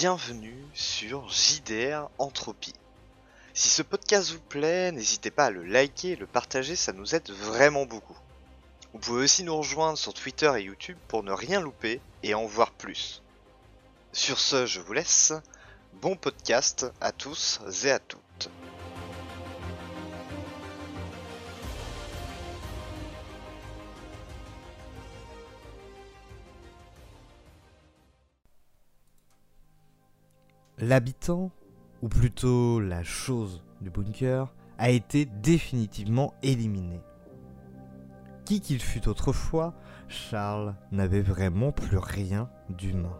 bienvenue sur JDR Entropie. Si ce podcast vous plaît, n'hésitez pas à le liker et le partager, ça nous aide vraiment beaucoup. Vous pouvez aussi nous rejoindre sur Twitter et YouTube pour ne rien louper et en voir plus. Sur ce, je vous laisse. Bon podcast à tous et à toutes. L'habitant, ou plutôt la chose du bunker, a été définitivement éliminé. Qui qu'il fût autrefois, Charles n'avait vraiment plus rien d'humain.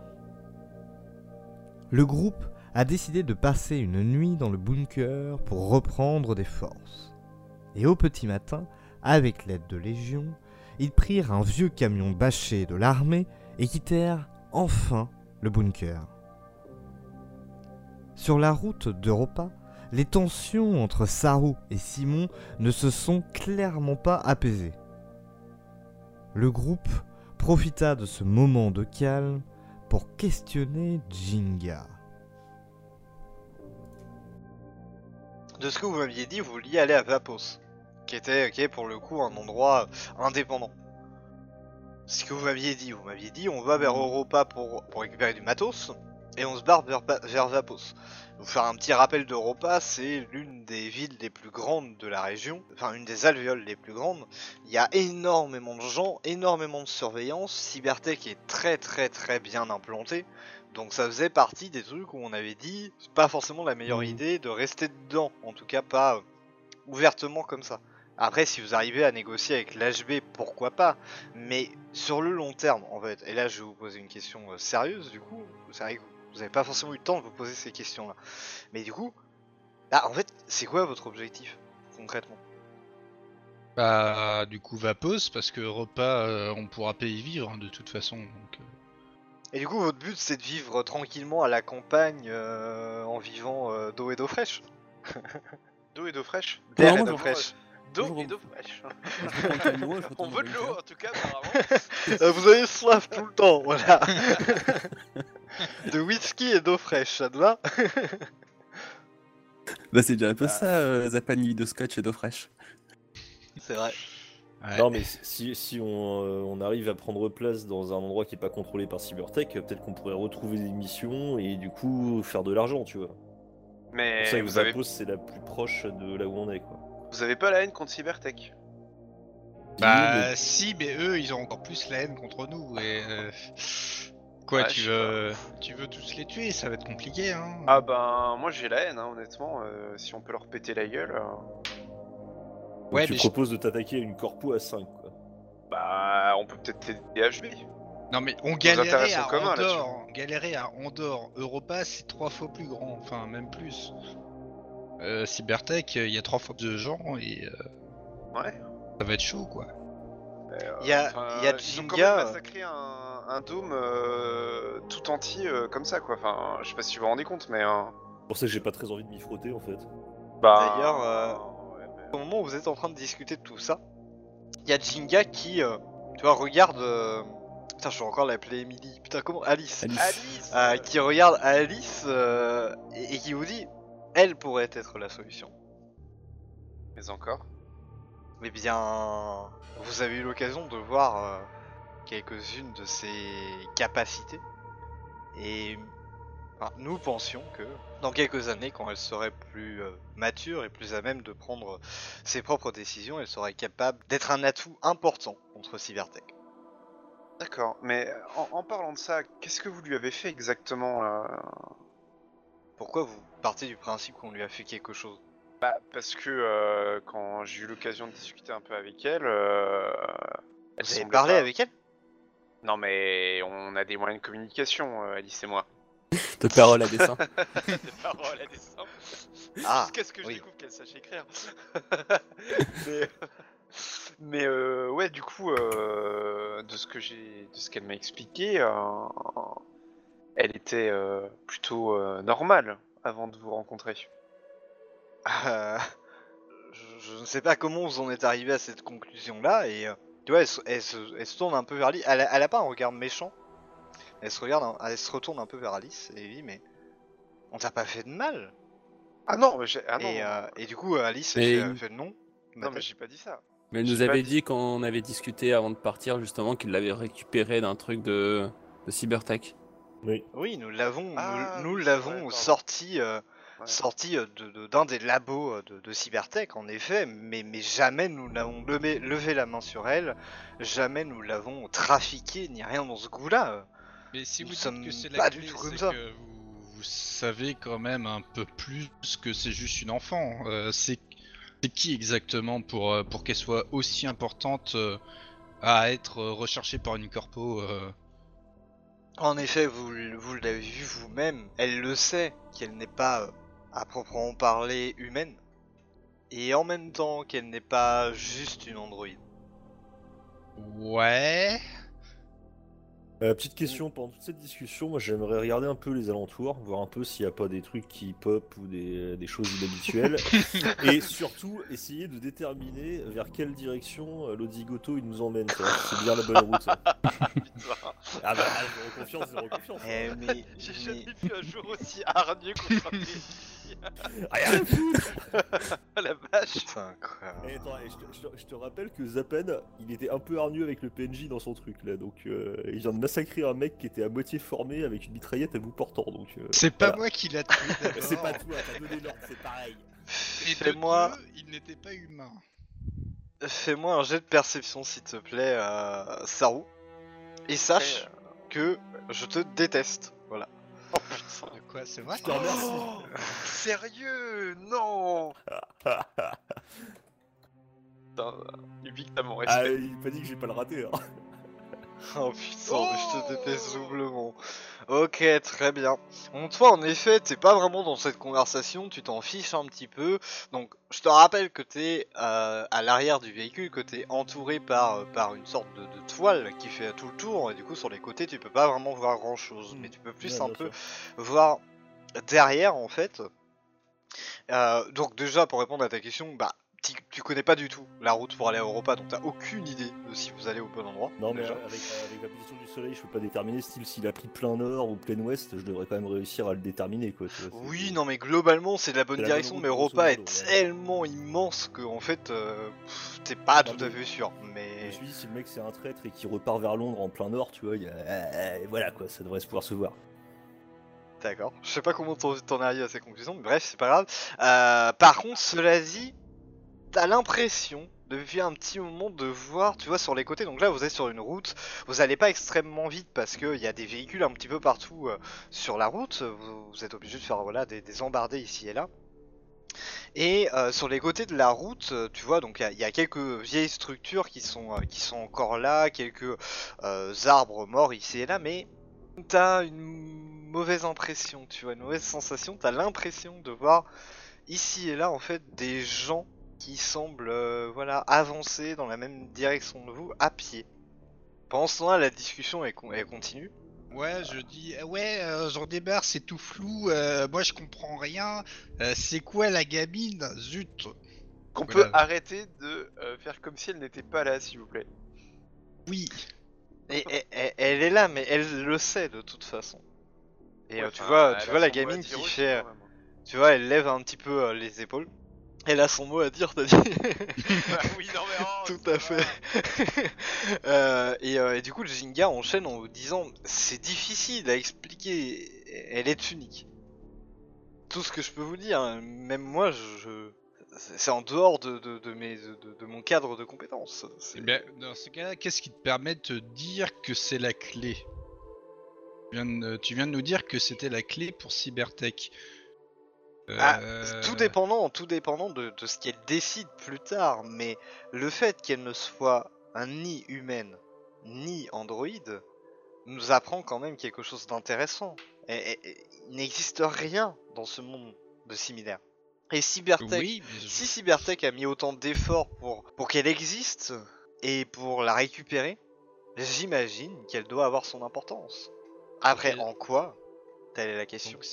Le groupe a décidé de passer une nuit dans le bunker pour reprendre des forces. Et au petit matin, avec l'aide de Légion, ils prirent un vieux camion bâché de l'armée et quittèrent enfin le bunker. Sur la route d'Europa, les tensions entre Saru et Simon ne se sont clairement pas apaisées. Le groupe profita de ce moment de calme pour questionner Jinga. De ce que vous m'aviez dit, vous vouliez aller à Vapos, qui était, pour le coup un endroit indépendant. Ce que vous m'aviez dit, vous m'aviez dit, on va vers Europa pour récupérer du matos, et on se barre vers, vers Vapos. Vous faire un petit rappel d'Europa, c'est l'une des villes les plus grandes de la région, enfin une des alvéoles les plus grandes. Il y a énormément de gens, énormément de surveillance. Cybertech est très très très bien implanté. Donc ça faisait partie des trucs où on avait dit, c'est pas forcément la meilleure idée de rester dedans, en tout cas pas ouvertement comme ça. Après, si vous arrivez à négocier avec l'HB, pourquoi pas? Mais sur le long terme, en fait, et là je vais vous poser une question euh, sérieuse du coup, c'est vrai que vous n'avez pas forcément eu le temps de vous poser ces questions-là. Mais du coup, là, en fait, c'est quoi votre objectif, concrètement? Bah, du coup, Vapos, parce que repas, euh, on pourra pas y vivre hein, de toute façon. Donc, euh. Et du coup, votre but, c'est de vivre tranquillement à la campagne euh, en vivant euh, d'eau et d'eau fraîche? D'eau et d'eau fraîche? D'air et d'eau fraîche. D'eau et d'eau fraîche. On veut de le l'eau en tout cas, apparemment. Euh, vous avez soif tout le temps, voilà De whisky et d'eau fraîche, ça te va? Bah, c'est déjà un peu Ah. ça, euh, Zapani de scotch et d'eau fraîche. C'est vrai. Ouais. Non, mais si, si on, euh, on arrive à prendre place dans un endroit qui est pas contrôlé par Cybertech, peut-être qu'on pourrait retrouver des missions et du coup faire de l'argent, tu vois. C'est Mais pour ça que vous avez, c'est la plus proche de là où on est, quoi. Vous avez pas la haine contre Cybertech? Bah, si, mais eux, ils ont encore plus la haine contre nous. Et euh, quoi, Ouais, tu je sais veux, tu veux tous les tuer Ça va être compliqué, hein. Ah ben, moi j'ai la haine, hein, honnêtement. euh, si on peut leur péter la gueule, euh, Donc Ouais, tu mais je- proposes de t'attaquer à une corpo à 5, quoi. bah on peut peut-être aider HB. Non, mais on intérêts galérait sont à communs. Andorre. On galérait à Andorre. Europa, c'est trois fois plus grand. Enfin, même plus. Euh, Cybertech, il y a trois fois plus de gens et euh, Ouais. ça va être chaud, quoi. Il y a, Enfin, il y a ils ont quand Jinga, même massacré un, un dôme euh, tout entier euh, comme ça, quoi. Enfin, je sais pas si vous vous rendez compte, mais. euh, C'est pour ça que j'ai pas très envie de m'y frotter, en fait. bah, D'ailleurs, euh, ouais, mais- au moment où vous êtes en train de discuter de tout ça, il y a Jinga qui, euh, tu vois, regarde... euh, Putain, je vais encore l'appeler Emily. Putain, comment Alice Alice. Alice Euh, qui regarde Alice euh, et, et qui vous dit, elle pourrait être la solution. Mais encore. Eh bien, vous avez eu l'occasion de voir euh, quelques-unes de ses capacités. Et enfin, nous pensions que dans quelques années, quand elle serait plus euh, mature et plus à même de prendre ses propres décisions, elle serait capable d'être un atout important contre Cybertech. D'accord, mais en, en parlant de ça, qu'est-ce que vous lui avez fait exactement Pourquoi vous partez du principe qu'on lui a fait quelque chose Bah, parce que euh, quand j'ai eu l'occasion de discuter un peu avec elle, euh, elle Vous avez parlé pas- avec elle? Non, mais on a des moyens de communication, euh, Alice et moi. De parole à dessin. des paroles à dessin. Ah, Jusqu'à ce que je oui. découvre qu'elle sache écrire? mais mais, euh, ouais, du coup, euh, de ce que j'ai, de ce qu'elle m'a expliqué, euh, elle était euh, plutôt euh, normale avant de vous rencontrer. Euh, je, je ne sais pas comment vous en êtes arrivé à cette conclusion là et euh, tu vois elle, se- elle se, elle se tourne un peu vers lui elle, a- pas un regard méchant Elle se regarde, un- elle se retourne un peu vers Alice et lui dit mais on t'a pas fait de mal. Ah non, mais. Ah non, et, euh, et du coup Alice elle Mais fait, fait non. non, mais j'ai pas dit ça. Mais elle nous avait dit- dit quand on avait discuté avant de partir justement qu'il l'avait récupéré d'un truc de, de cybertech. Oui. Oui, nous l'avons, Ah, nous, l'avons sorti, euh, Ouais. sorti euh, de- de- d'un des labos euh, de, de Cybertech, en effet, mais, mais jamais nous n'avons levé, levé la main sur elle, jamais nous l'avons trafiqué, ni rien dans ce goût-là. Mais si Nous vous sommes dites que c'est pas la du clé, tout comme ça. que vous, vous savez quand même un peu plus que c'est juste une enfant. Euh, c'est qui exactement pour, pour qu'elle soit aussi importante euh, à être recherchée par une corpo euh, En effet, vous, l'avez vu vous-même, elle le sait qu'elle n'est pas, euh, à proprement parler, humaine, et en même temps qu'elle n'est pas juste une androïde. Ouais. Euh, petite question, pendant toute cette discussion, moi j'aimerais regarder un peu les alentours, voir un peu s'il n'y a pas des trucs qui pop ou des, des choses inhabituelles. et surtout, essayer de déterminer vers quelle direction euh, l'Odigoto il nous emmène. C'est bien la bonne route. Ah bah, zéro confiance, zéro confiance. Eh, mais, J'ai mais- jamais vu un jour aussi hargneux contre un. Rien à foutre Ah la vache. Putain, quoi. Et attends, et je, te, je te- je te rappelle que Zapen, il était un peu hargneux avec le PNJ dans son truc là, donc euh, il vient de massacrer un mec qui était à moitié formé avec une mitraillette à bout portant, donc... euh, C'est pas moi qui l'a tué. C'est pas toi, t'as donné l'ordre, c'est pareil. Et de Fais-moi deux, il n'était pas humain. Fais-moi un jet de perception s'il te plaît, euh, Saru. Et sache Après, que je te déteste. Oh putain. De quoi, c'est vrai Je te remercie. Oh, sérieux? Non Putain, évidemment, Ah, respect. il m'a dit que j'ai pas le raté. Hein. Oh putain, mais je te Oh déteste doublement. Ok, très bien. Bon, toi, en effet, t'es pas vraiment dans cette conversation, tu t'en fiches un petit peu. Donc, je te rappelle que t'es euh, à l'arrière du véhicule, que t'es entouré par, euh, par une sorte de, de toile qui fait tout le tour, et du coup, sur les côtés, tu peux pas vraiment voir grand chose. Mm. Mais tu peux plus Ouais, un peu sûr. voir derrière en fait. Euh, donc déjà pour répondre à ta question, bah tu, tu connais pas du tout la route pour aller à Europa, donc t'as aucune idée de si vous allez au bon endroit. Non, mais déjà. avec, avec la position du soleil, je peux pas déterminer. Style, s'il a pris plein nord ou plein ouest, je devrais quand même réussir à le déterminer. Quoi, Oui, non mais globalement c'est de la bonne la direction, mais Europa est ouais. tellement immense que en fait euh, t'es pas Non, tout à fait sûr. Je Mais me suis dit, si le mec c'est un traître et qu'il repart vers Londres en plein nord, tu vois, il y a... euh, voilà quoi, ça devrait se pouvoir se voir. D'accord. Je sais pas comment t'en t'en es arrivé à ces conclusions, mais bref, c'est pas grave. Euh, par contre, cela dit, t'as l'impression, depuis un petit moment, de voir, tu vois, sur les côtés. Donc là, vous êtes sur une route, vous allez pas extrêmement vite parce qu'il y a des véhicules un petit peu partout euh, sur la route. Vous, vous êtes obligé de faire voilà, des, des ici et là. Et euh, sur les côtés de la route, euh, tu vois, donc il y a- quelques vieilles structures qui sont, qui sont encore là, quelques arbres morts ici et là, mais t'as une mauvaise impression, tu vois, une mauvaise sensation, t'as l'impression de voir ici et là en fait des gens qui semblent euh, voilà avancer dans la même direction de vous à pied. Pendant ce temps-là, la discussion con- elle continue. Ouais, je dis, euh, ouais, euh, j'en débarque, c'est tout flou, euh, moi je comprends rien. Euh, c'est quoi la gamine? Zut Qu'on Voilà. peut arrêter de euh, faire comme si elle n'était pas là, s'il vous plaît. Oui. Et, elle est là, mais elle le sait de toute façon. Et euh, Ouais, tu vois, tu vois la gamine qui fait, tu vois, elle lève un petit peu euh, les épaules. Elle a son mot à dire, t'as dit. Bah oui, non mais oh, Tout à fait. Euh, et, euh, et du coup, le Jinga enchaîne en vous disant c'est difficile à expliquer. Elle est unique. Tout ce que je peux vous dire, hein, même moi, je, c'est en dehors de, de, de mes, de, de mon cadre de compétences. C'est- Eh bien, dans ce cas-là, qu'est-ce qui te permet de te dire que c'est la clé? Tu viens, de, tu viens de nous dire que c'était la clé pour Cybertech. Ah, Euh, Tout dépendant, tout dépendant de, de ce qu'elle décide plus tard, mais le fait qu'elle ne soit un ni humaine ni androïde nous apprend quand même quelque chose d'intéressant. Et- et- et il n'existe rien dans ce monde de similaire. Et Cybertech, Oui, mais je- si Cybertech a mis autant d'efforts pour, pour qu'elle existe et pour la récupérer, j'imagine qu'elle doit avoir son importance. Après, en quoi? Telle est la question. donc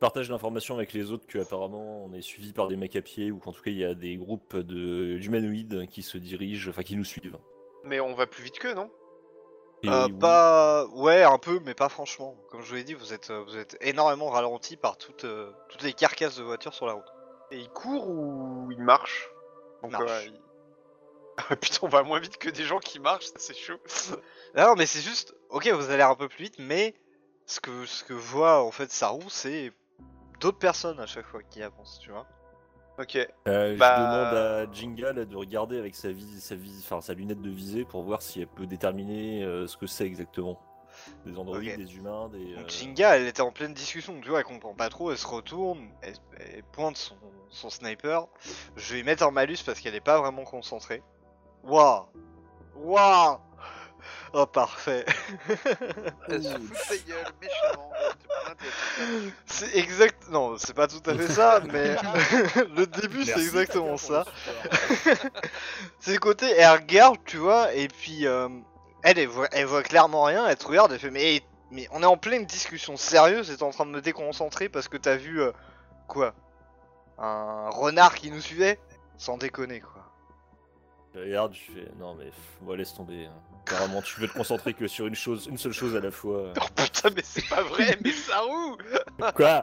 partage l'information avec les autres que apparemment on est suivi par des mecs à pied ou qu'en tout cas il y a des groupes de d'humanoïdes qui se dirigent, enfin qui nous suivent. Mais on va plus vite qu'eux, non? Euh, oui. pas, ouais, un peu, mais pas franchement. Comme je vous l'ai dit, vous êtes, vous êtes énormément ralenti par toutes, euh, toutes les carcasses de voitures sur la route. Et il court ou il marche Donc, Marche. euh, il- putain, on va moins vite que des gens qui marchent, ça c'est chaud. Non, mais c'est juste, ok, vous allez un peu plus vite, mais ce que, ce que voit en fait Saru, c'est d'autres personnes à chaque fois qui avancent, tu vois. ok. Euh, Bah- Je demande à Jinga là, de regarder avec sa, vis- sa, vis- enfin, sa lunette de visée pour voir si elle peut déterminer euh, ce que c'est exactement. Des androïdes, des humains, des. Donc euh, Jinga, elle était en pleine discussion, tu vois, elle comprend pas trop, elle se retourne, elle, elle pointe son, son sniper. Je vais lui mettre un malus parce qu'elle est pas vraiment concentrée. Waouh Waouh Oh parfait Elle se fout de ta gueule, méchamment. T'es plein, t'es- t'es- C'est exact... Non, c'est pas tout à fait ça, mais le début c'est exactement ça. C'est le côté, elle regarde, tu vois, et puis euh, elle, elle voit, elle voit clairement rien, elle te regarde, elle fait mais, mais on est en pleine discussion sérieuse et t'es en train de me déconcentrer parce que t'as vu, euh, quoi Un renard qui nous suivait? Sans déconner, quoi. Je regarde, je fais non mais pff, ouais, laisse tomber. hein. Carrément, tu veux te concentrer que sur une chose, une seule chose à la fois. Oh putain, mais c'est pas vrai, mais Saru Quoi?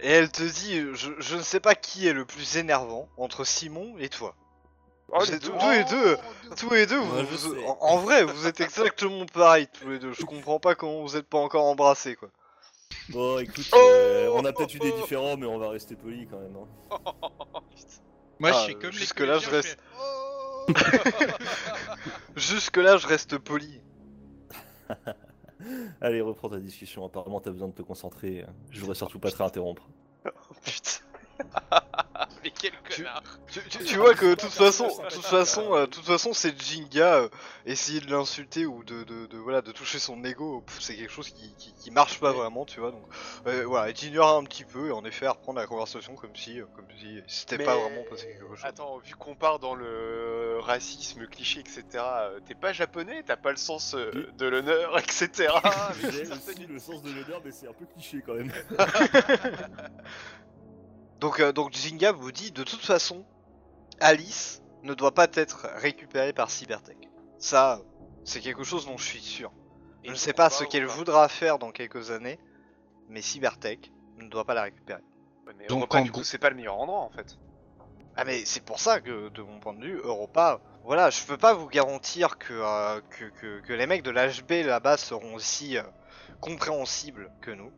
Et elle te dit, je, je ne sais pas qui est le plus énervant entre Simon et toi. Oh, les deux. tous les deux, tous les deux, Moi, vous- en, en vrai, vous êtes exactement pareil tous les deux. Je comprends pas comment vous êtes pas encore embrassés, quoi. Bon, écoute, Oh euh, on a peut-être eu des différents, mais on va rester poli quand même. hein. Moi, Ah, je fais comme les jusque-là, je reste- fais, Oh Jusque là, je reste poli. Allez, reprends ta discussion. Apparemment, t'as besoin de te concentrer. Je voudrais surtout pas te réinterrompre. Putain. Mais quel Tu- connard Tu, tu- tu vois que de toute façon, toute façon, euh, toute façon, c'est Jinga euh, essayer de l'insulter ou de, de, de- voilà de toucher son ego, pff, c'est quelque chose qui, qui, qui marche pas vraiment, tu vois. Donc euh, voilà, il t'ignore un petit peu et en effet, elle reprend la conversation comme si, euh, comme si c'était pas Mais- vraiment passé quelque chose. Attends, vu qu'on part dans le racisme, cliché, etc., euh, t'es pas japonais, t'as pas le sens euh, Oui. de l'honneur, etc. J'ai aussi le sens de l'honneur, mais c'est un peu cliché quand même. Donc, euh, donc Jinga vous dit de toute façon, Alice ne doit pas être récupérée par Cybertech. Ça, c'est quelque chose dont je suis sûr. Je ne sais pas ce qu'elle voudra faire dans quelques années, mais Cybertech ne doit pas la récupérer. Mais Donc, Europa, en du coup, c'est pas le meilleur endroit en fait. Ah mais c'est pour ça que de mon point de vue, Europa, voilà, je peux pas vous garantir que, euh, que, que, que les mecs de l'HB là-bas seront aussi euh, compréhensibles que nous,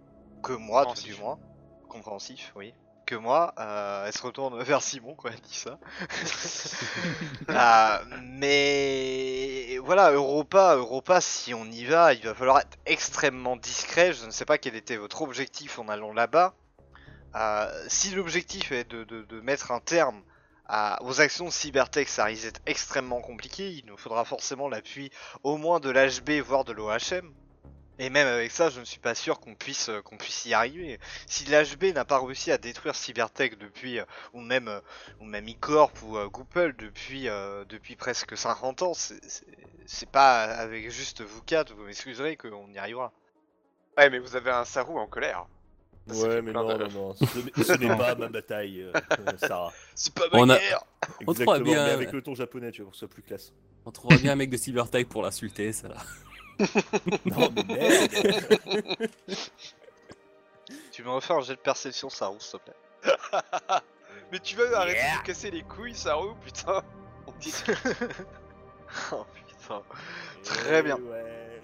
que moi tout du moins, compréhensifs, oui, que moi. Euh, elle se retourne vers Simon quand elle dit ça. Euh, mais voilà, Europa, Europa, si on y va, il va falloir être extrêmement discret. Je ne sais pas quel était votre objectif en allant là-bas. Euh, si l'objectif est de, de- de mettre un terme à, aux actions de Cybertech, ça risque d'être extrêmement compliqué. Il nous faudra forcément l'appui au moins de l'HB, voire de l'OHM. Et même avec ça, je ne suis pas sûr qu'on puisse, euh, qu'on puisse y arriver. Si l'HB n'a pas réussi à détruire Cybertech depuis, euh, ou même, euh, ou même E-Corp ou Google depuis, depuis presque 50 ans, c'est- pas avec juste vous quatre, vous m'excuserez, qu'on y arrivera. Ouais, mais vous avez un Saru en colère. Ça, Ouais, mais non, de- non, non. Ce n'est- pas ma bataille, euh, Sarah. C'est pas ma On a- guerre On trouvera Exactement, bien- mais avec le ton japonais, tu vois, pour que ce soit plus classe. On trouvera bien un mec de Cybertech pour l'insulter, ça là. Non, mais merde Tu me refais un jet de perception, Saru, s'il te plaît. Mais tu vas arrêter de me casser les couilles, Saru, putain On dit- oh putain. Très bien. Ouais.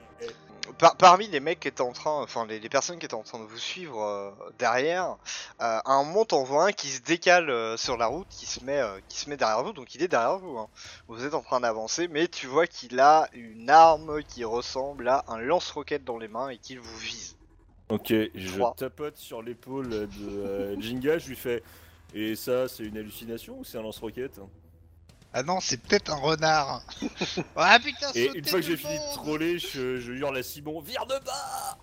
Par- parmi les mecs qui étaient en train, enfin les, les personnes qui étaient en train de vous suivre euh, derrière, euh, à un moment t'en vois un qui se décale euh, sur la route, qui se met, qui se met derrière vous, donc il est derrière vous. hein. Vous êtes en train d'avancer, mais tu vois qu'il a une arme qui ressemble à un lance-roquette dans les mains et qu'il vous vise. Ok, je tapote sur l'épaule de Jinga, je lui fais. Et ça, c'est une hallucination ou c'est un lance-roquette? Ah non, c'est peut-être un renard. ah putain, Et une fois que j'ai fini de troller, je, je hurle à Simon Vire de bas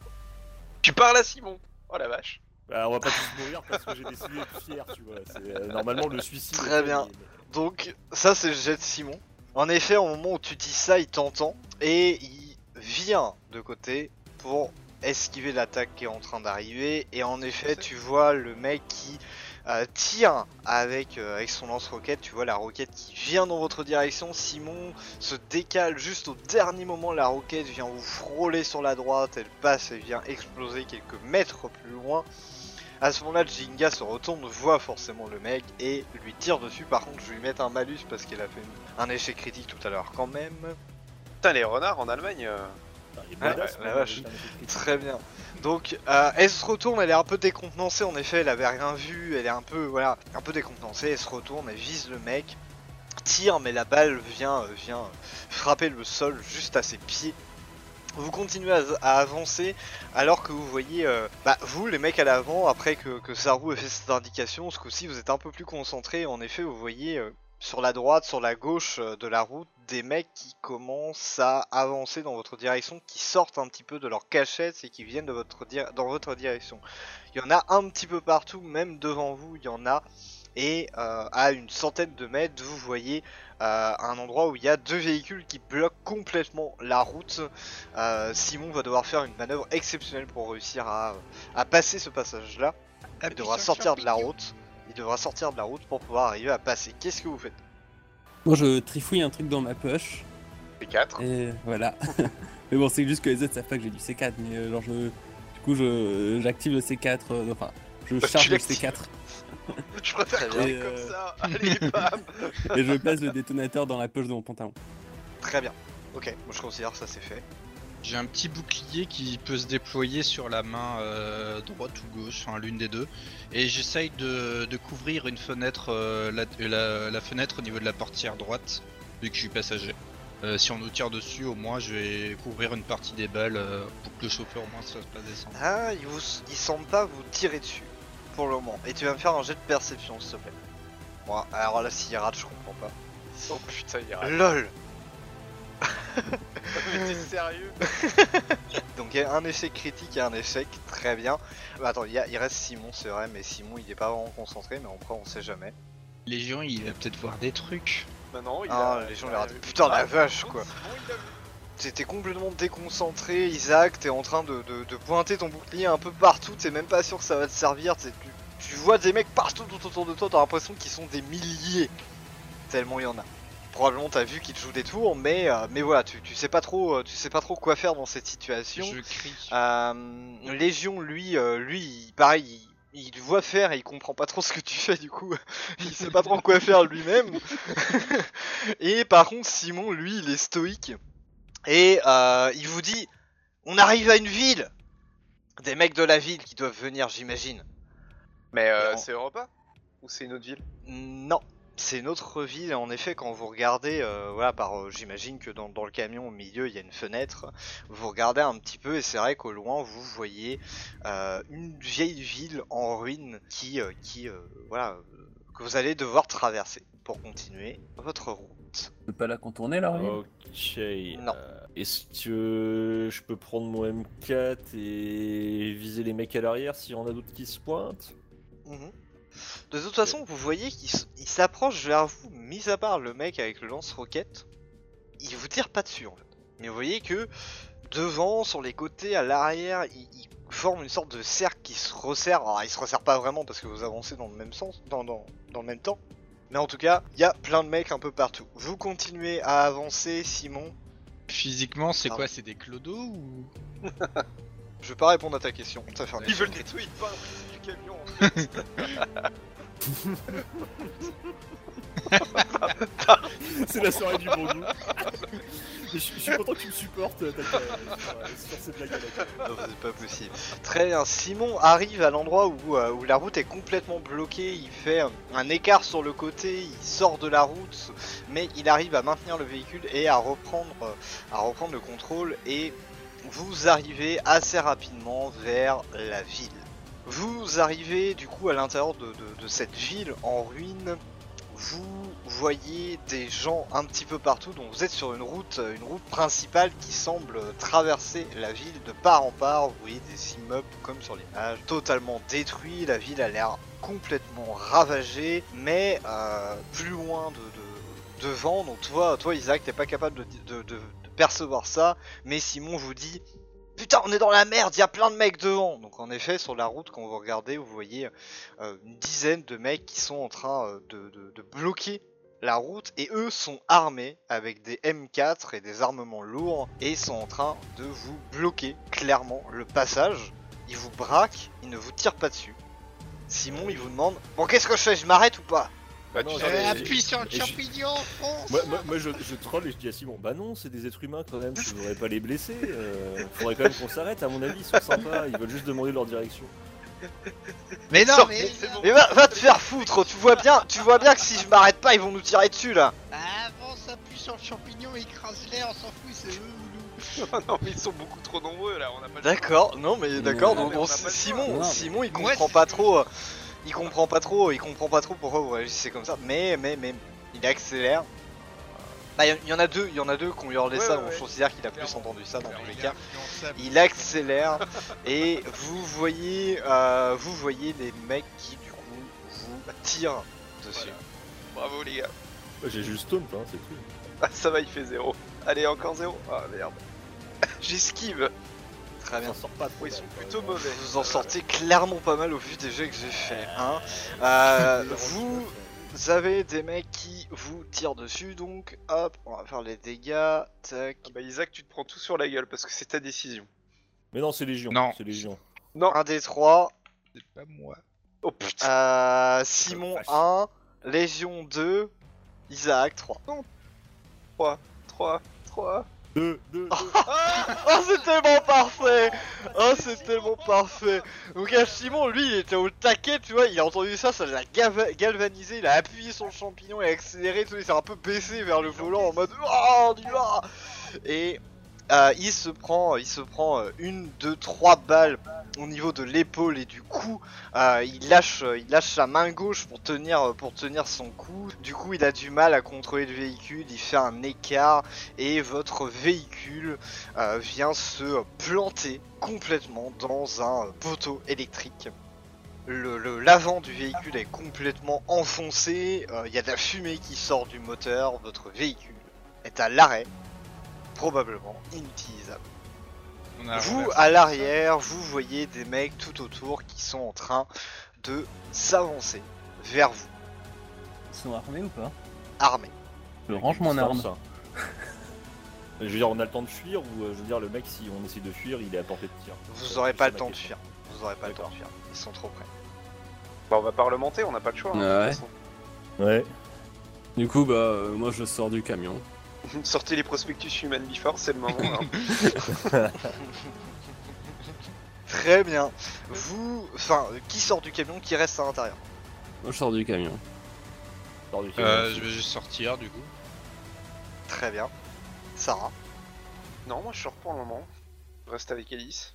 Tu parles à Simon Oh la vache Bah, on va pas tous mourir parce que j'ai décidé d'être fier, tu vois. C'est euh, normalement le suicide. Très bien. Donc ça c'est le jet de Simon. En effet, au moment où tu dis ça, il t'entend et il vient de côté pour esquiver l'attaque qui est en train d'arriver. Et en effet, tu vois le mec qui euh, tire avec, euh, avec son lance-roquette. Tu vois la roquette qui vient dans votre direction. Simon se décale juste au dernier moment. La roquette vient vous frôler sur la droite. Elle passe et vient exploser quelques mètres plus loin. À ce moment-là, Jinga se retourne, voit forcément le mec et lui tire dessus. Par contre, je lui mettre un malus parce qu'elle a fait un échec critique tout à l'heure quand même. Putain, les renards en Allemagne. euh, Putain, il est Ouais, badass, ouais, mais la il vache. a un effet critique. Très bien. Donc, euh, elle se retourne, elle est un peu décontenancée. En effet, elle avait rien vu. Elle est un peu, voilà, un peu décontenancée. Elle se retourne, elle vise le mec, tire, mais la balle vient, euh, vient frapper le sol juste à ses pieds. Vous continuez à, à avancer alors que vous voyez, euh, bah, vous les mecs à l'avant, après que, que Saru ait fait cette indication, ce coup-ci vous êtes un peu plus concentrés. En effet, vous voyez euh, sur la droite, sur la gauche euh, de la route, des mecs qui commencent à avancer dans votre direction, qui sortent un petit peu de leur cachette et qui viennent de votre di- dans votre direction. Il y en a un petit peu partout, même devant vous, il y en a. Et euh, à une centaine de mètres, vous voyez euh, un endroit où il y a deux véhicules qui bloquent complètement la route. Euh, Simon va devoir faire une manœuvre exceptionnelle pour réussir à, à passer ce passage-là. Il devra sortir de la route. Il devra sortir de la route pour pouvoir arriver à passer. Qu'est-ce que vous faites? Moi, je trifouille un truc dans ma poche. P4. Et voilà. mais bon, c'est juste que les autres savent pas que j'ai du C4. Mais euh, genre, je... du coup, je j'active le C4. euh, enfin, je Tu charge le l'actives. C4 Je préfère comme ça. Allez, bam. et je place le détonateur dans la poche de mon pantalon. Très bien. Ok, moi je considère que ça c'est fait. J'ai un petit bouclier qui peut se déployer sur la main euh, droite ou gauche, enfin l'une des deux. Et j'essaye de, de couvrir une fenêtre, euh, la, la- la fenêtre au niveau de la portière droite, vu que je suis passager. Euh, si on nous tire dessus, au moins je vais couvrir une partie des balles euh, pour que le chauffeur au moins se fasse pas descendre. Ah, il, vous, il semble pas vous tirer dessus pour le moment. Et tu vas me faire un jet de perception s'il te plaît. Bon, alors là s'il rate, je comprends pas. Oh putain, il rate. LOL Mais t'es sérieux Donc il y a un échec critique et un échec, très bien. Bah, attends, il, y a- il reste Simon, c'est vrai, mais Simon il est pas vraiment concentré, mais après on sait jamais. Les gens, il va peut-être voir des trucs. Bah non, il Ah, a... gens il a-. Putain, la Ah, vache, quoi. T'étais complètement déconcentré, Isaac, t'es en train de, de- de pointer ton bouclier un peu partout, t'es même pas sûr que ça va te servir, t'es- tu, tu vois des mecs partout tout autour de toi, t'as l'impression qu'ils sont des milliers, tellement il y en a. Probablement t'as vu qu'ils te jouent des tours, mais, euh, mais voilà, tu, tu sais pas trop, euh, tu sais pas trop quoi faire dans cette situation. Je crie. Euh, Légion, lui, euh, lui, il- pareil, il, il voit faire et il comprend pas trop ce que tu fais du coup. il sait pas trop quoi faire lui-même. et par contre, Simon, lui, il est stoïque et euh, il vous dit on arrive à une ville. Des mecs de la ville qui doivent venir, j'imagine. Mais euh, c'est Europa? Ou c'est une autre ville? Non. C'est une autre ville, et en effet, quand vous regardez, euh, voilà, par, euh, j'imagine que dans, dans le camion au milieu il y a une fenêtre, vous regardez un petit peu, et c'est vrai qu'au loin vous voyez euh, une vieille ville en ruine qui, euh, qui euh, voilà, que vous allez devoir traverser pour continuer votre route. Je peux pas la contourner là, Ok. Non. euh, Est-ce que je peux prendre mon M4 et viser les mecs à l'arrière s'il y en a d'autres qui se pointent? Mhm. De toute façon, vous voyez qu'il s- il s'approche vers vous, mis à part le mec avec le lance-roquette, il vous tire pas dessus en fait. Mais vous voyez que devant, sur les côtés, à l'arrière, il, il forme une sorte de cercle qui se resserre. Alors il se resserre pas vraiment parce que vous avancez dans le même sens, dans, dans, dans le même temps. Mais en tout cas, il y a plein de mecs un peu partout. Vous continuez à avancer, Simon. Physiquement, c'est quoi C'est des clodos ou? Je vais pas répondre à ta question. Ça fait un Ils veulent critique. nettoyer pas un du camion C'est la soirée du bon goût. je, suis content que tu me supportes euh, euh, sur, c'est pas possible. Très bien. Simon arrive à l'endroit où, euh, la route est complètement bloquée. Il fait un écart sur le côté. Il sort de la route, mais il arrive à maintenir le véhicule et à reprendre le contrôle. Et vous arrivez assez rapidement vers la ville. Vous arrivez du coup à l'intérieur de, cette ville en ruine. Vous voyez des gens un petit peu partout, donc vous êtes sur une route, une route principale qui semble traverser la ville de part en part. Vous voyez des immeubles comme sur l'image, totalement détruits. La ville a l'air complètement ravagée, mais euh, plus loin de, de- devant. Donc toi, toi Isaac, t'es pas capable de- de percevoir ça, mais Simon vous dit Putain, on est dans la merde, il y a plein de mecs devant. Donc en effet, sur la route, quand vous regardez, vous voyez euh, une dizaine de mecs qui sont en train euh, de, de- de bloquer la route et eux sont armés avec des M4 et des armements lourds et sont en train de vous bloquer clairement le passage. Ils vous braquent, ils ne vous tirent pas dessus. Simon, il vous demande Bon, qu'est-ce que je fais Je m'arrête ou pas? Bah, non, Euh, appuie sur le champignon, fonce Moi, moi- moi, je, je troll et je dis à Simon, bah non, c'est des êtres humains quand même, je voudrais pas les blesser. euh, faudrait quand même qu'on s'arrête, à mon avis, ils sont sympas, ils veulent juste demander leur direction. Mais non, Sors- mais... c'est bon. Mais va, va te faire foutre, tu vois bien, tu vois bien que si je m'arrête pas, ils vont nous tirer dessus là. Avance, appuie sur le champignon, écrase-les, on s'en fout, c'est eux ou nous. non, mais ils sont beaucoup trop nombreux là, on a pas le D'accord, non mais d'accord, Non, donc mais on bon, a pas le Simon. Non, Simon il comprend c'est- pas trop, euh, il comprend pas trop, il comprend pas trop pourquoi vous réagissez comme ça, mais mais mais il accélère. Bah il y, y en a deux, il y en a deux qui ont hurlé Ouais, ça, ouais, donc je ouais. considère qu'il a plus entendu ça dans tous les cas. Il accélère et vous voyez, euh, vous voyez les mecs qui du coup vous tirent dessus. Voilà. Bravo les gars. Moi, J'ai juste taunt, hein, c'est tout. Ah, ça va, il fait zéro. Allez, encore zéro. Ah merde. J'esquive. Très bien. Ça sort pas trop. Oui, ils sont plutôt mauvais. Vous en sortez clairement pas mal au vu des jeux que j'ai fait. Hein. Euh, vous avez des mecs qui vous tirent dessus, donc hop, on va faire les dégâts. Tac. Ah bah Isaac, tu te prends tout sur la gueule parce que c'est ta décision. Mais non, c'est Légion. Non. C'est Légion. Non. Un des trois. C'est pas moi. Oh putain. Euh, Simon vache. 1, Légion 2, Isaac 3. 3, 3, 3. 2, 2, Oh, c'est tellement parfait. Oh, c'est tellement parfait. Donc, Simon, lui, il était au taquet, tu vois, il a entendu ça, ça l'a galvanisé, il a appuyé le champignon et accéléré, tout, il s'est un peu baissé vers le volant en mode Oh, on y va. Et euh, il se prend, euh, une, deux, trois balles au niveau de l'épaule et du cou. Euh, il lâche, euh, il lâche sa main gauche pour tenir, son cou. Du coup, il a du mal à contrôler le véhicule. Il fait un écart et votre véhicule vient se planter complètement dans un poteau électrique. Le, l'avant du véhicule est complètement enfoncé, il y a de la fumée qui sort du moteur, votre véhicule est à l'arrêt, probablement inutilisable. On a Vous, à l'arrière, vous voyez des mecs tout autour qui sont en train de s'avancer vers vous, Ils sont armés ou pas armés. Je range mon arme. Ça. Je veux dire, on a le temps de fuir ou euh, je veux dire, le mec, si on essaie de fuir, il est à portée de tir. Vous aurez pas le temps de fuir. Vous aurez pas le temps de fuir. Ils sont trop près. Bah on va parlementer, on n'a pas le choix. hein, de Ouais. toute façon. Ouais. Du coup, bah, euh, moi je sors du camion. Sortez les prospectus Human Before, c'est le moment. hein. Très bien. Vous, enfin, qui sort du camion, qui reste à l'intérieur? Moi je sors du camion. Sors du camion Euh, je vais juste sortir du coup. Très bien. Sarah? non, moi je sors pour le moment. Je reste avec Alice.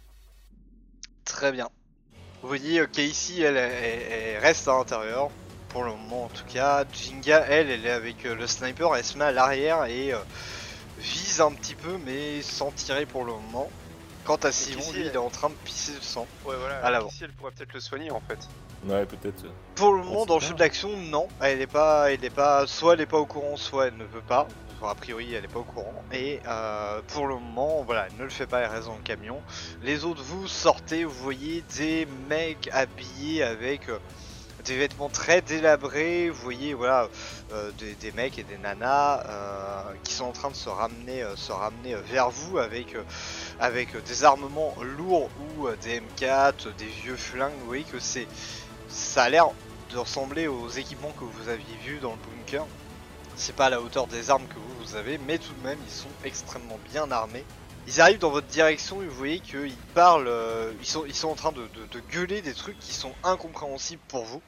Très bien. Vous voyez euh, Casey, elle, elle, elle reste à l'intérieur. Pour le moment, en tout cas. Jinga, elle, elle est avec euh, le sniper. Elle se met à l'arrière et euh, vise un petit peu, mais sans tirer pour le moment. Quant à Simon, lui, il est en train de pisser le sang. Ouais, voilà. À l'avant. Ici, elle pourrait peut-être le soigner en fait. Ouais, peut-être. Pour le moment, dans le jeu d'action, non, elle est pas, elle est pas, soit elle est pas au courant, soit elle ne veut pas. Enfin, a priori, elle est pas au courant. Et euh, pour le moment, voilà, elle ne le fait pas, elle reste dans le camion. Les autres, vous sortez, vous voyez des mecs habillés avec euh, des vêtements très délabrés. Vous voyez, voilà, euh, des, mecs et des nanas euh, qui sont en train de se ramener, euh, vers vous avec, des armements lourds ou des M4, des vieux flingues. Vous voyez que c'est, ça a l'air de ressembler aux équipements que vous aviez vus dans le bunker. C'est pas à la hauteur des armes que vous avez, mais tout de même, ils sont extrêmement bien armés. Ils arrivent dans votre direction et vous voyez qu'ils parlent, euh, ils, sont, ils sont en train de, gueuler des trucs qui sont incompréhensibles pour vous.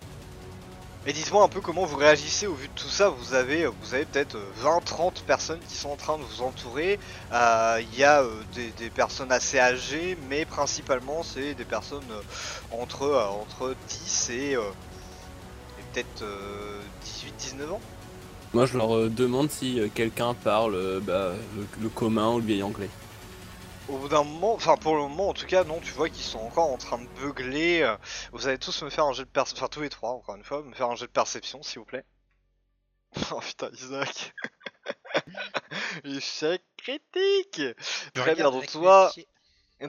Et dites-moi un peu comment vous réagissez au vu de tout ça. Vous avez, vous avez peut-être 20-30 personnes qui sont en train de vous entourer. Euh, Il y a euh, des, personnes assez âgées, mais principalement c'est des personnes euh, entre, euh, entre 10 et, euh, peut-être 18-19 ans. Moi je leur euh, demande si euh, quelqu'un parle euh, bah, le commun ou le vieil anglais. Au bout d'un moment, enfin pour le moment en tout cas, non, tu vois qu'ils sont encore en train de beugler. euh, Vous allez tous me faire un jet de perception, enfin tous les trois encore une fois, me faire un jet de perception s'il vous plaît. oh putain, Isaac. Échec critique. Très bien, donc toi,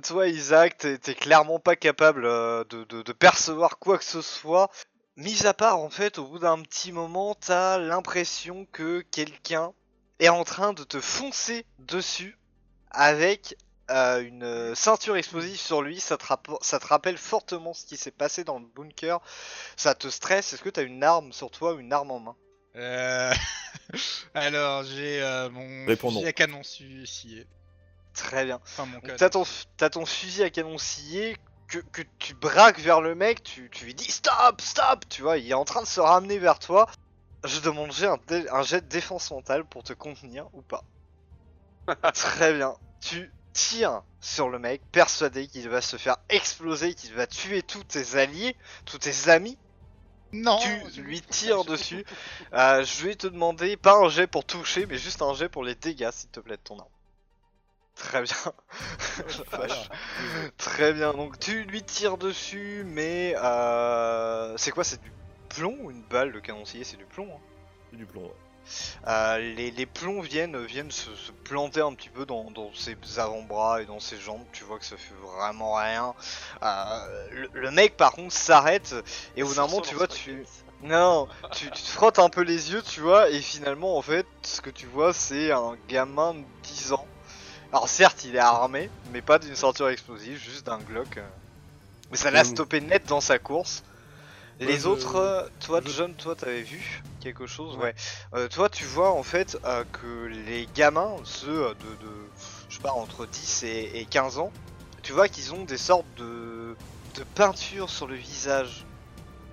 toi, Isaac, t'es t'es clairement pas capable euh, de, de- de percevoir quoi que ce soit. Mis à part, en fait, au bout d'un petit moment, t'as l'impression que quelqu'un est en train de te foncer dessus avec euh, une euh, ceinture explosive sur lui. Ça te, rappo- ça te rappelle fortement ce qui s'est passé dans le bunker. Ça te stresse. Est-ce que t'as une arme sur toi ou une arme en main? Euh... Alors, j'ai euh, mon fusil à canon scié. Très bien. Enfin. T'as ton, fusil à canon scié que, que tu braques vers le mec, tu, tu lui dis stop, stop, tu vois, il est en train de se ramener vers toi. Je demande j'ai un, un jet de défense mentale pour te contenir ou pas. Très bien. Tu tires sur le mec, persuadé qu'il va se faire exploser, qu'il va tuer tous tes alliés, tous tes amis. Non tu lui tires dessus. Euh, je vais te demander, pas un jet pour toucher, mais juste un jet pour les dégâts, s'il te plaît, de ton arme. Très bien. Très bien, donc tu lui tires dessus, mais euh, c'est quoi C'est du plomb ou une balle de canoncier? C'est du plomb. hein C'est du plomb. ouais. Euh, les, les plombs viennent, viennent se, se planter un petit peu dans, dans ses avant-bras et dans ses jambes. Tu vois que ça fait vraiment rien. Euh, le, le mec, par contre, s'arrête et au bout d'un moment, tu vois, tu. Non, tu, tu te frottes un peu les yeux, tu vois, et finalement, en fait, ce que tu vois, c'est un gamin de 10 ans. Alors, certes, il est armé, mais pas d'une ceinture explosive, juste d'un Glock. euh. Mais ça l'a stoppé net dans sa course. Les autres, euh, toi, je- John, toi, t'avais vu quelque chose, ouais. Euh, toi, tu vois, en fait, euh, que les gamins, ceux de, de je sais pas, entre 10 et, et 15 ans, tu vois qu'ils ont des sortes de, de peinture sur le visage.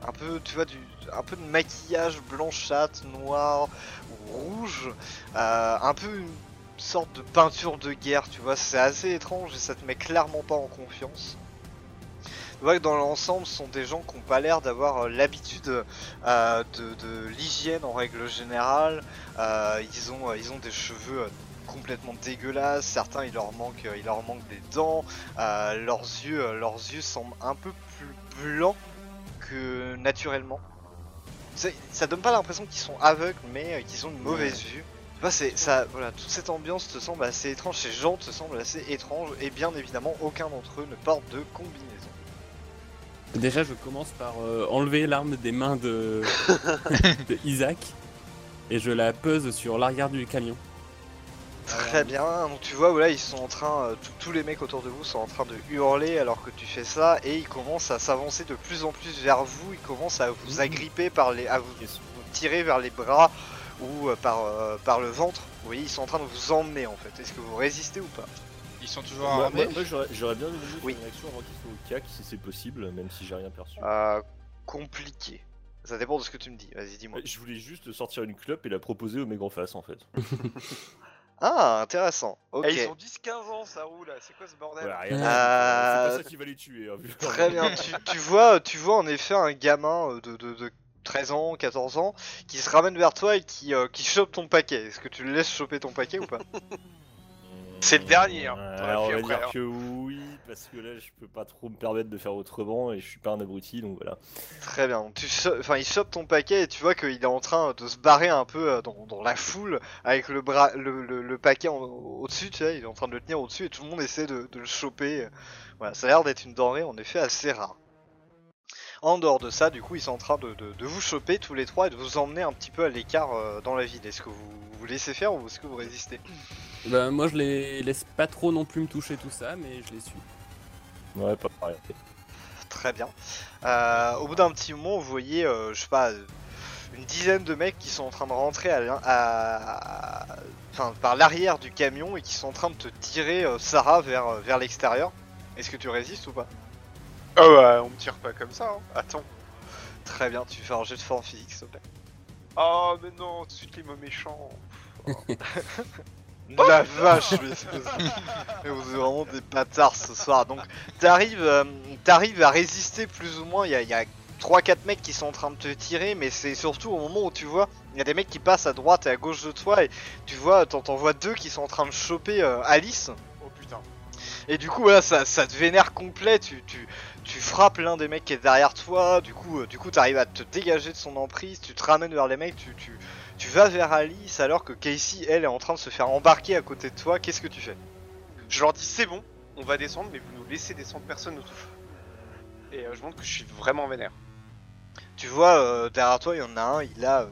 Un peu tu vois du un peu de maquillage blanchâtre noir ou rouge. Euh, un peu une sorte de peinture de guerre tu vois. C'est assez étrange et ça te met clairement pas en confiance tu vois que dans l'ensemble ce sont des gens qui ont pas l'air d'avoir euh, l'habitude euh, de, de l'hygiène en règle générale Euh, ils ont ils ont des cheveux complètement dégueulasses certains il leur manque il leur manque des dents euh, leurs yeux leurs yeux semblent un peu plus blancs que naturellement. Ça donne pas l'impression qu'ils sont aveugles, mais qu'ils ont une mauvaise vue. Ça, voilà, toute cette ambiance te semble assez étrange, ces gens te semblent assez étranges, et bien évidemment, aucun d'entre eux ne porte de combinaison. Déjà, je commence par euh, enlever l'arme des mains de... de Isaac et je la pose sur l'arrière du camion. Très bien, donc tu vois, voilà, ils sont en train, euh, tous- les mecs autour de vous sont en train de hurler alors que tu fais ça, et ils commencent à s'avancer de plus en plus vers vous, ils commencent à vous Mhm. agripper par les, à vous tirer vers les bras ou euh, par, euh, par le ventre. Vous voyez, ils sont en train de vous emmener en fait. Est-ce que vous résistez ou pas? Ils sont toujours Moi, armés. moi- moi, j'aurais j'aurais bien aimé Oui. une action avant qu'ils soient au CAC si c'est possible, même si j'ai rien perçu. euh, Compliqué. Ça dépend de ce que tu me dis. Vas-y, dis-moi. Je voulais juste sortir une clope et la proposer au mec en face en fait. Ah, intéressant. Ok. Eh, ils ont 10-15 ans, ça roule, c'est quoi ce bordel Voilà, rien Euh, C'est pas ça qui va les tuer. hein, vu- Très bien. tu, tu vois, tu vois en effet un gamin euh, de, de, de 13 ans, 14 ans, qui se ramène vers toi et qui, euh, qui chope ton paquet. Est-ce que tu le laisses choper ton paquet ou pas? C'est le dernier, hein. As on va dire hein. que oui, parce que là je peux pas trop me permettre de faire autrement et je suis pas un abruti donc voilà. Très bien. Tu cho- enfin, il chope ton paquet et tu vois qu'il est en train de se barrer un peu euh, dans, dans la foule avec le bras, le, le- le paquet en- au-dessus. Tu sais, il est en train de le tenir au-dessus et tout le monde essaie de, de le choper. Voilà, ça a l'air d'être une denrée en effet assez rare. En dehors de ça, du coup, ils sont en train de, de- de vous choper tous les trois et de vous emmener un petit peu à l'écart euh, dans la ville. Est-ce que vous vous laissez faire ou est-ce que vous résistez? Bah, moi, je les laisse pas trop non plus me toucher tout ça, mais je les suis. Ouais, pas pareil. Très bien. Euh, au bout d'un petit moment, vous voyez, euh, je sais pas, une dizaine de mecs qui sont en train de rentrer à, l'in- à- enfin, par l'arrière du camion et qui sont en train de te tirer euh, Sarah vers, vers l'extérieur. Est-ce que tu résistes ou pas? Ah ouais, on me tire pas comme ça, hein. Attends. Très bien, tu fais un jet de forme physique s'il te plaît. Oh, mais non, tout de suite les mots méchants. La vache, mais, vous êtes vraiment des bâtards ce soir. Donc, t'arrives, euh, t'arrives à résister plus ou moins. Il y a, il y a 3-4 mecs qui sont en train de te tirer, mais c'est surtout au moment où tu vois, il y a des mecs qui passent à droite et à gauche de toi, et tu vois, t'en vois deux qui sont en train de choper euh, Alice. Oh putain. Et du coup, voilà, ça, ça te vénère complet. Tu, tu, tu frappes l'un des mecs qui est derrière toi. Du coup, euh, du coup, t'arrives à te dégager de son emprise. Tu te ramènes vers les mecs. Tu, tu, tu vas vers Alice alors que Casey, elle, est en train de se faire embarquer à côté de toi. Qu'est-ce que tu fais? Je leur dis c'est bon, on, on va descendre, mais vous nous laissez descendre, personne ne touche. Et euh, je montre que je suis vraiment vénère. Tu vois, euh, derrière toi, il y en a un, il a euh,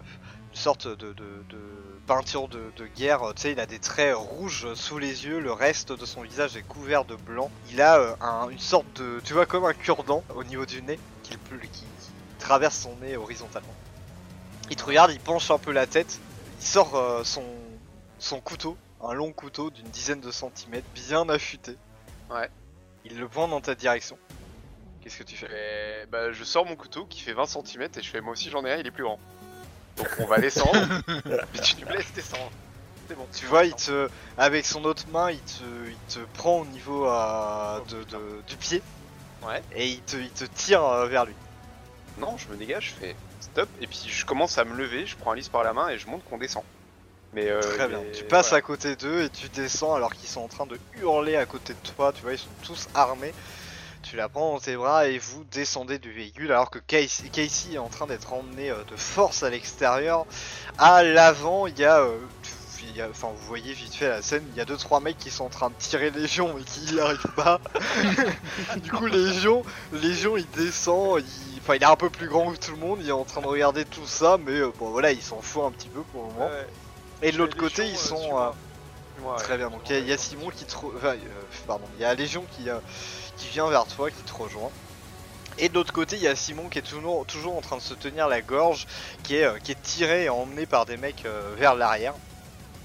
une sorte de, de- de peinture de, de guerre. euh, Tu sais, il a des traits rouges sous les yeux, le reste de son visage est couvert de blanc. Il a euh, un- une sorte de. Tu vois, comme un cure-dent au niveau du nez, qui, le- qui- qui traverse son nez horizontalement. Il te regarde, il penche un peu la tête, il sort euh, son, son couteau, un long couteau d'une dizaine de centimètres, bien affûté. Ouais. Il le pointe dans ta direction. Qu'est-ce que tu fais? Et, bah, je sors mon couteau qui fait 20 cm et je fais moi aussi j'en ai un, il est plus grand. Donc on va descendre, mais tu me laisses descendre. C'est bon. Tu vois, il te, avec son autre main, il te, il te prend au niveau de, de- du pied. Ouais. Et il te, il te tire euh, vers lui. Non, je me dégage, je fais stop, et puis je commence à me lever, je prends Alice par la main et je montre qu'on descend. Mais euh, Très mais bien. Tu passes voilà. à côté d'eux et tu descends alors qu'ils sont en train de hurler à côté de toi. Tu vois, ils sont tous armés. Tu la prends dans tes bras et vous descendez du véhicule alors que Casey, Casey est en train d'être emmené euh, de force à l'extérieur. À l'avant, il y a. euh, il y a- Enfin, vous voyez vite fait la scène, il y a deux trois mecs qui sont en train de tirer Légion mais qui n'y arrivent pas. du coup, Légion, Légion il descend, il... enfin il est un peu plus grand que tout le monde, il est en train de regarder tout ça, mais euh, bon voilà, il s'en fout un petit peu pour le moment. Ouais. Et de l'autre côté, ils sont. euh, ouais. Très bien, donc il y, a- il y a Simon qui enfin, euh, pardon, il y a Légion qui, qui vient vers toi, qui te rejoint. Et de l'autre côté, il y a Simon qui est toujours, toujours en train de se tenir la gorge, qui est, euh, qui est tiré et emmené par des mecs euh, vers l'arrière.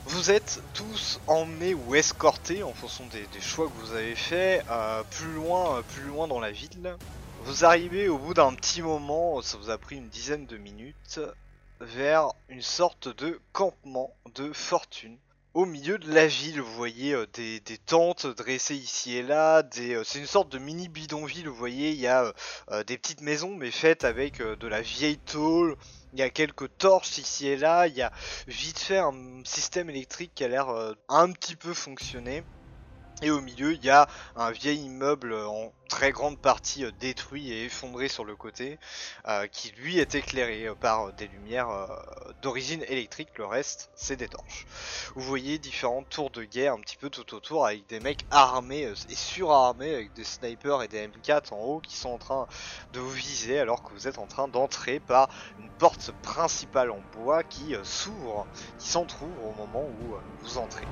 Vous êtes tous emmenés ou escortés en fonction des, choix que vous avez faits euh, plus loin, plus loin dans la ville. Vous arrivez au bout d'un petit moment, ça vous a pris une dizaine de minutes, vers une sorte de campement de fortune au milieu de la ville, vous voyez euh, des, tentes dressées ici et là, euh, c'est une sorte de mini bidonville, vous voyez, il y a euh, des petites maisons mais faites avec de la vieille tôle, il y a quelques torches ici et là, il y a vite fait un système électrique qui a l'air un petit peu fonctionner. Et au milieu, il y a un vieil immeuble en très grande partie euh, détruit et effondré sur le côté, euh, qui lui est éclairé euh, par des lumières d'origine électrique. Le reste, c'est des torches. Vous voyez différentes tours de guerre un petit peu tout autour avec des mecs armés et surarmés avec des snipers et des M4 en haut qui sont en train de vous viser alors que vous êtes en train d'entrer par une porte principale en bois qui s'ouvre, qui s'entrouvre au moment où vous entrez.